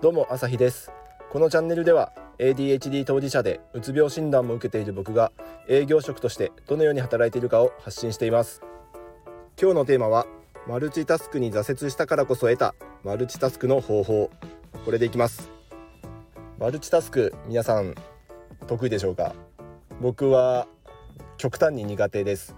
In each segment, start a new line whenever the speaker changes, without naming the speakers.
どうも朝日です。このチャンネルでは ADHD 当事者でうつ病診断も受けている僕が営業職としてどのように働いているかを発信しています。今日のテーマはマルチタスクに挫折したからこそ得たマルチタスクの方法。これでいきます。マルチタスク皆さん得意でしょうか？僕は極端に苦手です。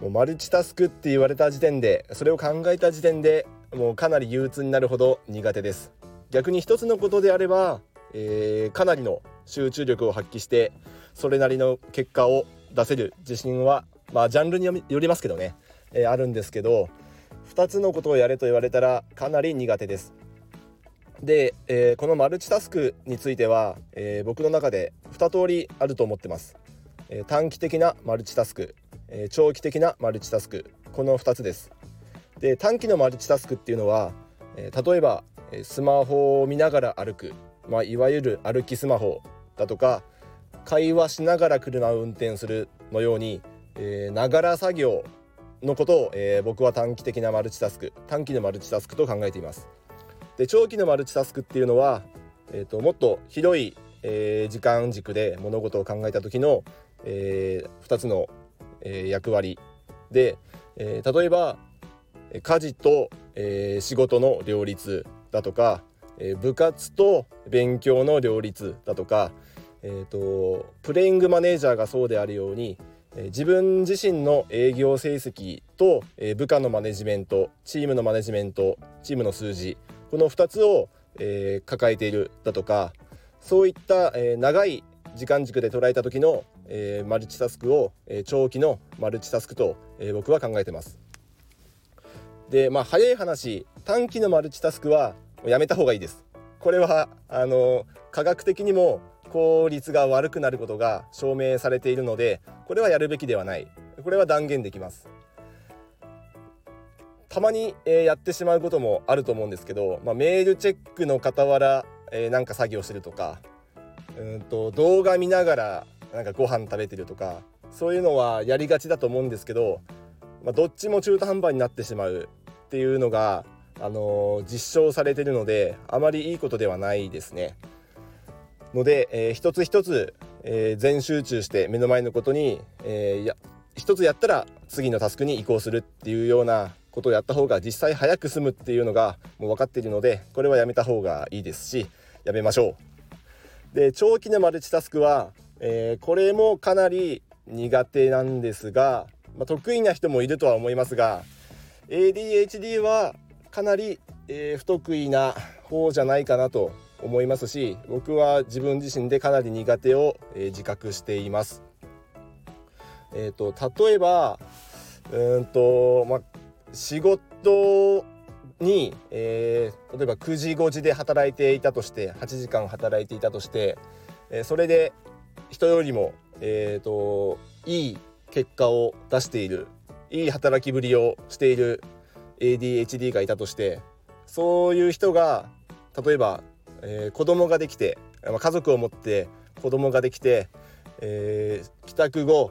もうマルチタスクって言われた時点でそれを考えた時点でもうかなり憂鬱になるほど苦手です。逆に一つのことであれば、えー、かなりの集中力を発揮してそれなりの結果を出せる自信はまあジャンルによりますけどね、えー、あるんですけど2つのことをやれと言われたらかなり苦手です。で、えー、このマルチタスクについては、えー、僕の中で2通りあると思ってます。えー、短期的なマルチタスク、え長期的なマルチタスクこの2つです。で短期のマルチタスクっていうのは、え例えばスマホを見ながら歩く、まあ、いわゆる歩きスマホだとか会話しながら車を運転するのようにながら作業のことを、えー、僕は短期的なマルチタスク短期のマルチタスクと考えています。で長期のマルチタスクっていうのは、えーと、もっと広い、えー、時間軸で物事を考えた時の、えー、2つの、えー、役割で、えー、例えば家事と、えー、仕事の両立だとか、えー、部活と勉強の両立だとか、えーと、プレイングマネージャーがそうであるように、えー、自分自身の営業成績と、えー、部下のマネジメントチームのマネジメントチームの数字この2つを、えー、抱えているだとかそういった、えー、長い時間軸で捉えた時の、えー、マルチタスクを、えー、長期のマルチタスクと、えー、僕は考えてます。でまあ早い話短期のマルチタスクはやめた方がいいです。これはあの科学的にも効率が悪くなることが証明されているのでこれはやるべきではない。これは断言できます。たまに、えー、やってしまうこともあると思うんですけど、まあ、メールチェックの傍ら、えー、なんか作業してるとかうんと動画見ながらなんかご飯食べてるとかそういうのはやりがちだと思うんですけど、まあ、どっちも中途半端になってしまうっていうのがあの実証されてるのであまりいいことではないですね。ので、えー、一つ一つ、えー、全集中して目の前のことに、えー、や一つやったら次のタスクに移行するっていうようなことをやった方が実際早く済むっていうのがもう分かっているのでこれはやめた方がいいですしやめましょう。で長期のマルチタスクは、えー、これもかなり苦手なんですが、まあ、得意な人もいるとは思いますが ADHD はかなり、えー、不得意な方じゃないかなと思いますし僕は自分自身でかなり苦手を、えー、自覚しています。えーと、例えばうんと、ま、仕事に、えー、例えば9時5時で働いていたとして8時間働いていたとして、えー、それで人よりも、えーといい結果を出しているいい働きぶりをしている ADHD がいたとしてそういう人が例えば、えー、子供ができて、家族を持って子供ができて、えー、帰宅後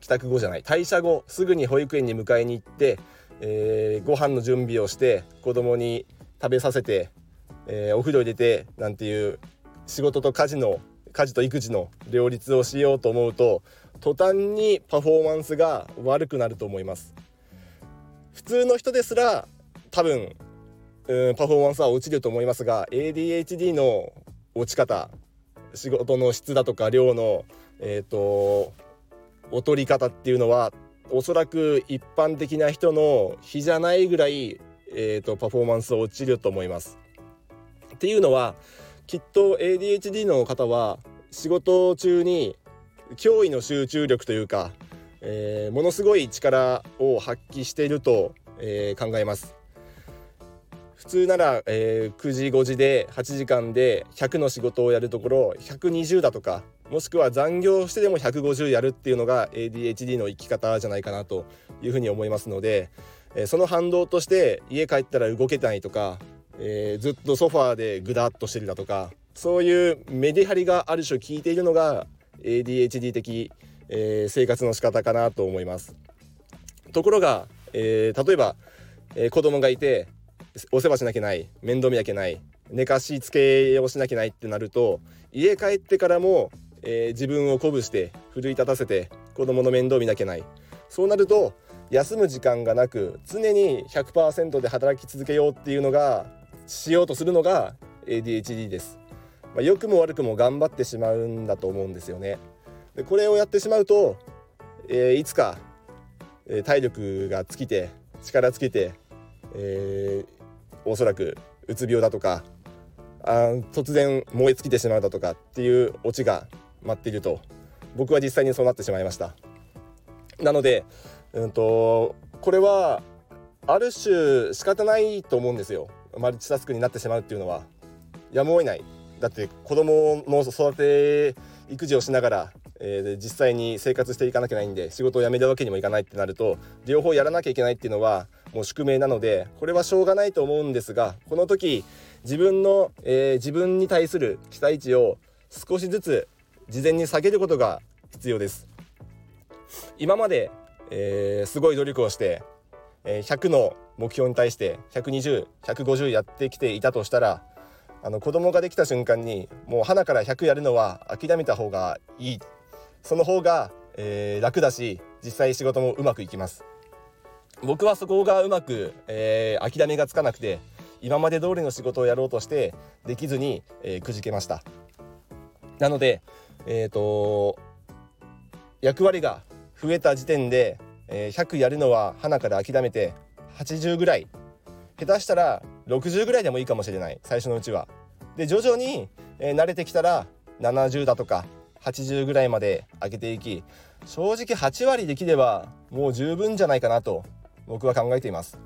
帰宅後じゃない退社後すぐに保育園に迎えに行って、えー、ご飯の準備をして子供に食べさせて、えー、お風呂入れてなんていう仕事と家事の家事と育児の両立をしようと思うと途端にパフォーマンスが悪くなると思います。普通の人ですら多分うんパフォーマンスは落ちると思いますが ADHD の落ち方仕事の質だとか量のえっ、ー、と劣り方っていうのはおそらく一般的な人の比じゃないぐらい、えーと、パフォーマンス落ちると思います。っていうのはきっと ADHD の方は仕事中に驚異の集中力というか、えー、ものすごい力を発揮していると、えー、考えます。普通なら、えー、9時5時で8時間で100の仕事をやるところ120だとかもしくは残業してでも150やるっていうのが ADHD の生き方じゃないかなというふうに思いますので、えー、その反動として家帰ったら動けないとか、えー、ずっとソファーでグダッとしてるだとかそういうメディハリがある種効いているのが ADHD 的、えー、生活の仕方かなと思います。ところが、えー、例えば、えー、子供がいてお世話しなきゃない面倒見なきゃない寝かしつけをしなきゃないってなると家帰ってからも、えー、自分を鼓舞して奮い立たせて子供の面倒見なきゃない。そうなると休む時間がなく常に100%で働き続けようっていうのがしようとするのが ADHD です、まあ、良くも悪くも頑張ってしまうんだと思うんですよね。でこれをやってしまうと、えー、いつか、えー、体力が尽きて力尽きて、えー、おそらくうつ病だとかあ突然燃え尽きてしまうだとかっていうオチが待っていると僕は実際にそうなってしまいました。なのでうんとこれはある種仕方ないと思うんですよ。マルチタスクになってしまうっていうのは。やむを得ない。だって子供の育て育児をしながら、えー、実際に生活していかなきゃいけないんで仕事を辞めるわけにもいかないってなると両方やらなきゃいけないっていうのはもう宿命なのでこれはしょうがないと思うんですがこの時自分の、えー、自分に対する期待値を少しずつ事前に下げることが必要です。今までえー、すごい努力をして、えー、100の目標に対して120150やってきていたとしたらあの子供ができた瞬間にもう花から100やるのは諦めた方がいいその方が、えー、楽だし実際仕事もうまくいきます。僕はそこがうまく、えー、諦めがつかなくて今まで通りの仕事をやろうとしてできずに、えー、くじけました。なのでえっ、ー、と役割が増えた時点で、えー、100やるのは花から諦めて80ぐらい。下手したら60ぐらいでもいいかもしれない。最初のうちは。で徐々に、えー、慣れてきたら70だとか80ぐらいまで上げていき正直8割できればもう十分じゃないかなと僕は考えています。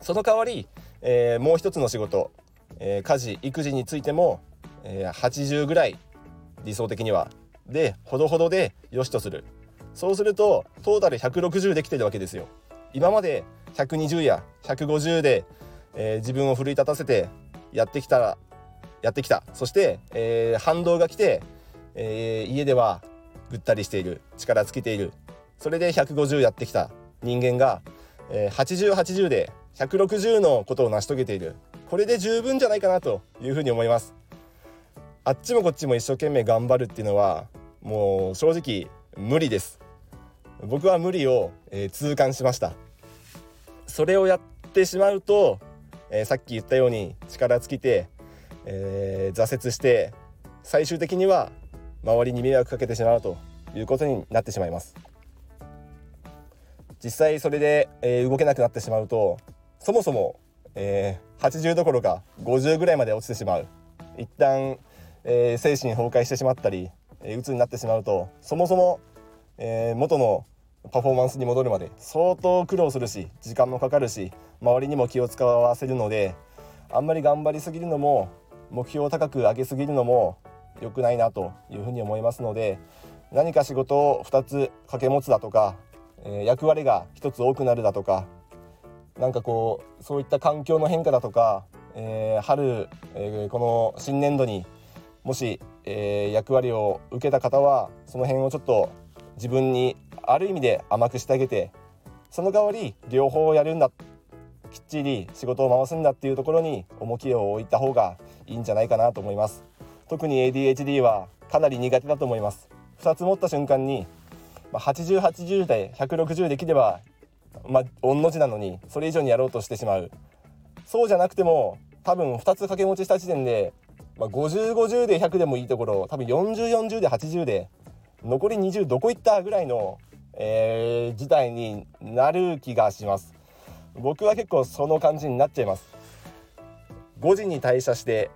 その代わり、えー、もう一つの仕事、えー、家事育児についても、えー、80ぐらい理想的にはでほどほどで良しとする。そうするとトータル160できてるわけですよ。今まで120や150で、えー、自分を奮い立たせてやってきたやってきた。そして、えー、反動が来て、えー、家ではぐったりしている力尽きている。それで150やってきた人間が、えー、8080で160のことを成し遂げている。これで十分じゃないかなというふうに思います。あっちもこっちも一生懸命頑張るっていうのはもう正直無理です。僕は無理を、えー、痛感しました。それをやってしまうと、えー、さっき言ったように力尽きて、えー、挫折して最終的には周りに迷惑かけてしまうということになってしまいます。実際それで、え動けなくなってしまうとそもそも、え80どころか50ぐらいまで落ちてしまう。一旦、え精神崩壊してしまったりえ鬱になってしまうとそもそも、えー、元のパフォーマンスに戻るまで相当苦労するし時間もかかるし周りにも気を使わせるのであんまり頑張りすぎるのも目標を高く上げすぎるのも良くないなというふうに思いますので何か仕事を2つ掛け持つだとか、えー、役割が1つ多くなるだとかなんかこうそういった環境の変化だとか、えー、春、えー、この新年度にもし、えー、役割を受けた方はその辺をちょっと自分にある意味で甘くしてあげてその代わり両方やるんだきっちり仕事を回すんだっていうところに重きを置いた方がいいんじゃないかなと思います。特に ADHD はかなり苦手だと思います。2つ持った瞬間に、まあ、8080で160できればまあ御の字なのにそれ以上にやろうとしてしまう。そうじゃなくても多分2つ掛け持ちした時点でまあ、5050で100でもいいところ多分4040で80で残り20どこ行ったぐらいの、えー、事態になる気がします。僕は結構その感じになっちゃいます。5時に退社して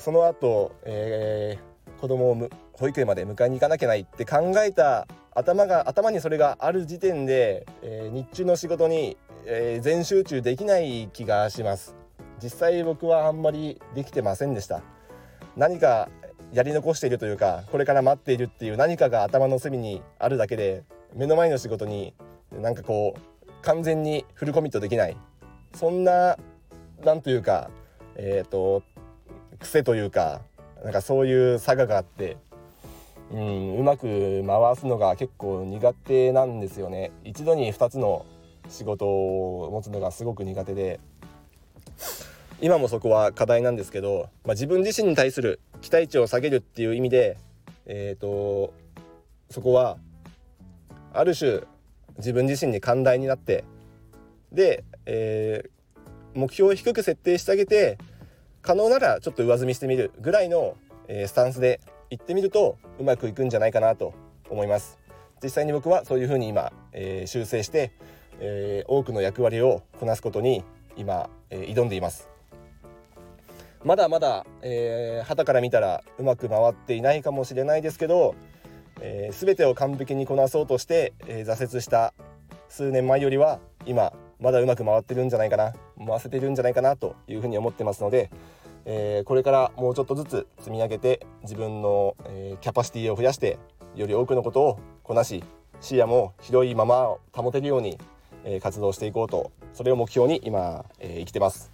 その後、えー、子供を保育園まで迎えに行かなきゃないって考えた頭が頭にそれがある時点で、えー、日中の仕事に、えー、全集中できない気がします。実際僕はあんまりできてませんでした。何かやり残しているというかこれから待っているっていう何かが頭の隅にあるだけで目の前の仕事になんかこう完全にフルコミットできない。そんななんというかえっ、ー、と癖というかなんかそういう差ががあってうんうまく回すのが結構苦手なんですよね。一度に2つの仕事を持つのがすごく苦手で。今もそこは課題なんですけど、まあ、自分自身に対する期待値を下げるっていう意味で、えーと、そこはある種自分自身に寛大になってで、えー、目標を低く設定してあげて可能ならちょっと上積みしてみるぐらいの、え、スタンスで行ってみるとうまくいくんじゃないかなと思います。実際に僕はそういうふうに今、えー、修正して、えー、多くの役割をこなすことに今、えー、挑んでいます。まだまだ、えー、旗から見たらうまく回っていないかもしれないですけど、えー、全てを完璧にこなそうとして、えー、挫折した数年前よりは今まだうまく回ってるんじゃないかな回せてるんじゃないかなというふうに思ってますので、えー、これからもうちょっとずつ積み上げて自分の、えー、キャパシティを増やしてより多くのことをこなし視野も広いまま保てるように、えー、活動していこうとそれを目標に今、え生きてます。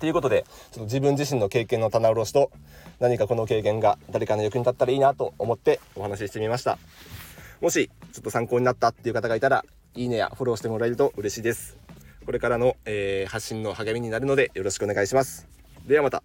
ということでちょっと自分自身の経験の棚卸しと何かこの経験が誰かの役に立ったらいいなと思ってお話ししてみましたもしちょっと参考になったっていう方がいたらいいねやフォローしてもらえると嬉しいです。これからの、えー、発信の励みになるのでよろしくお願いします。ではまた。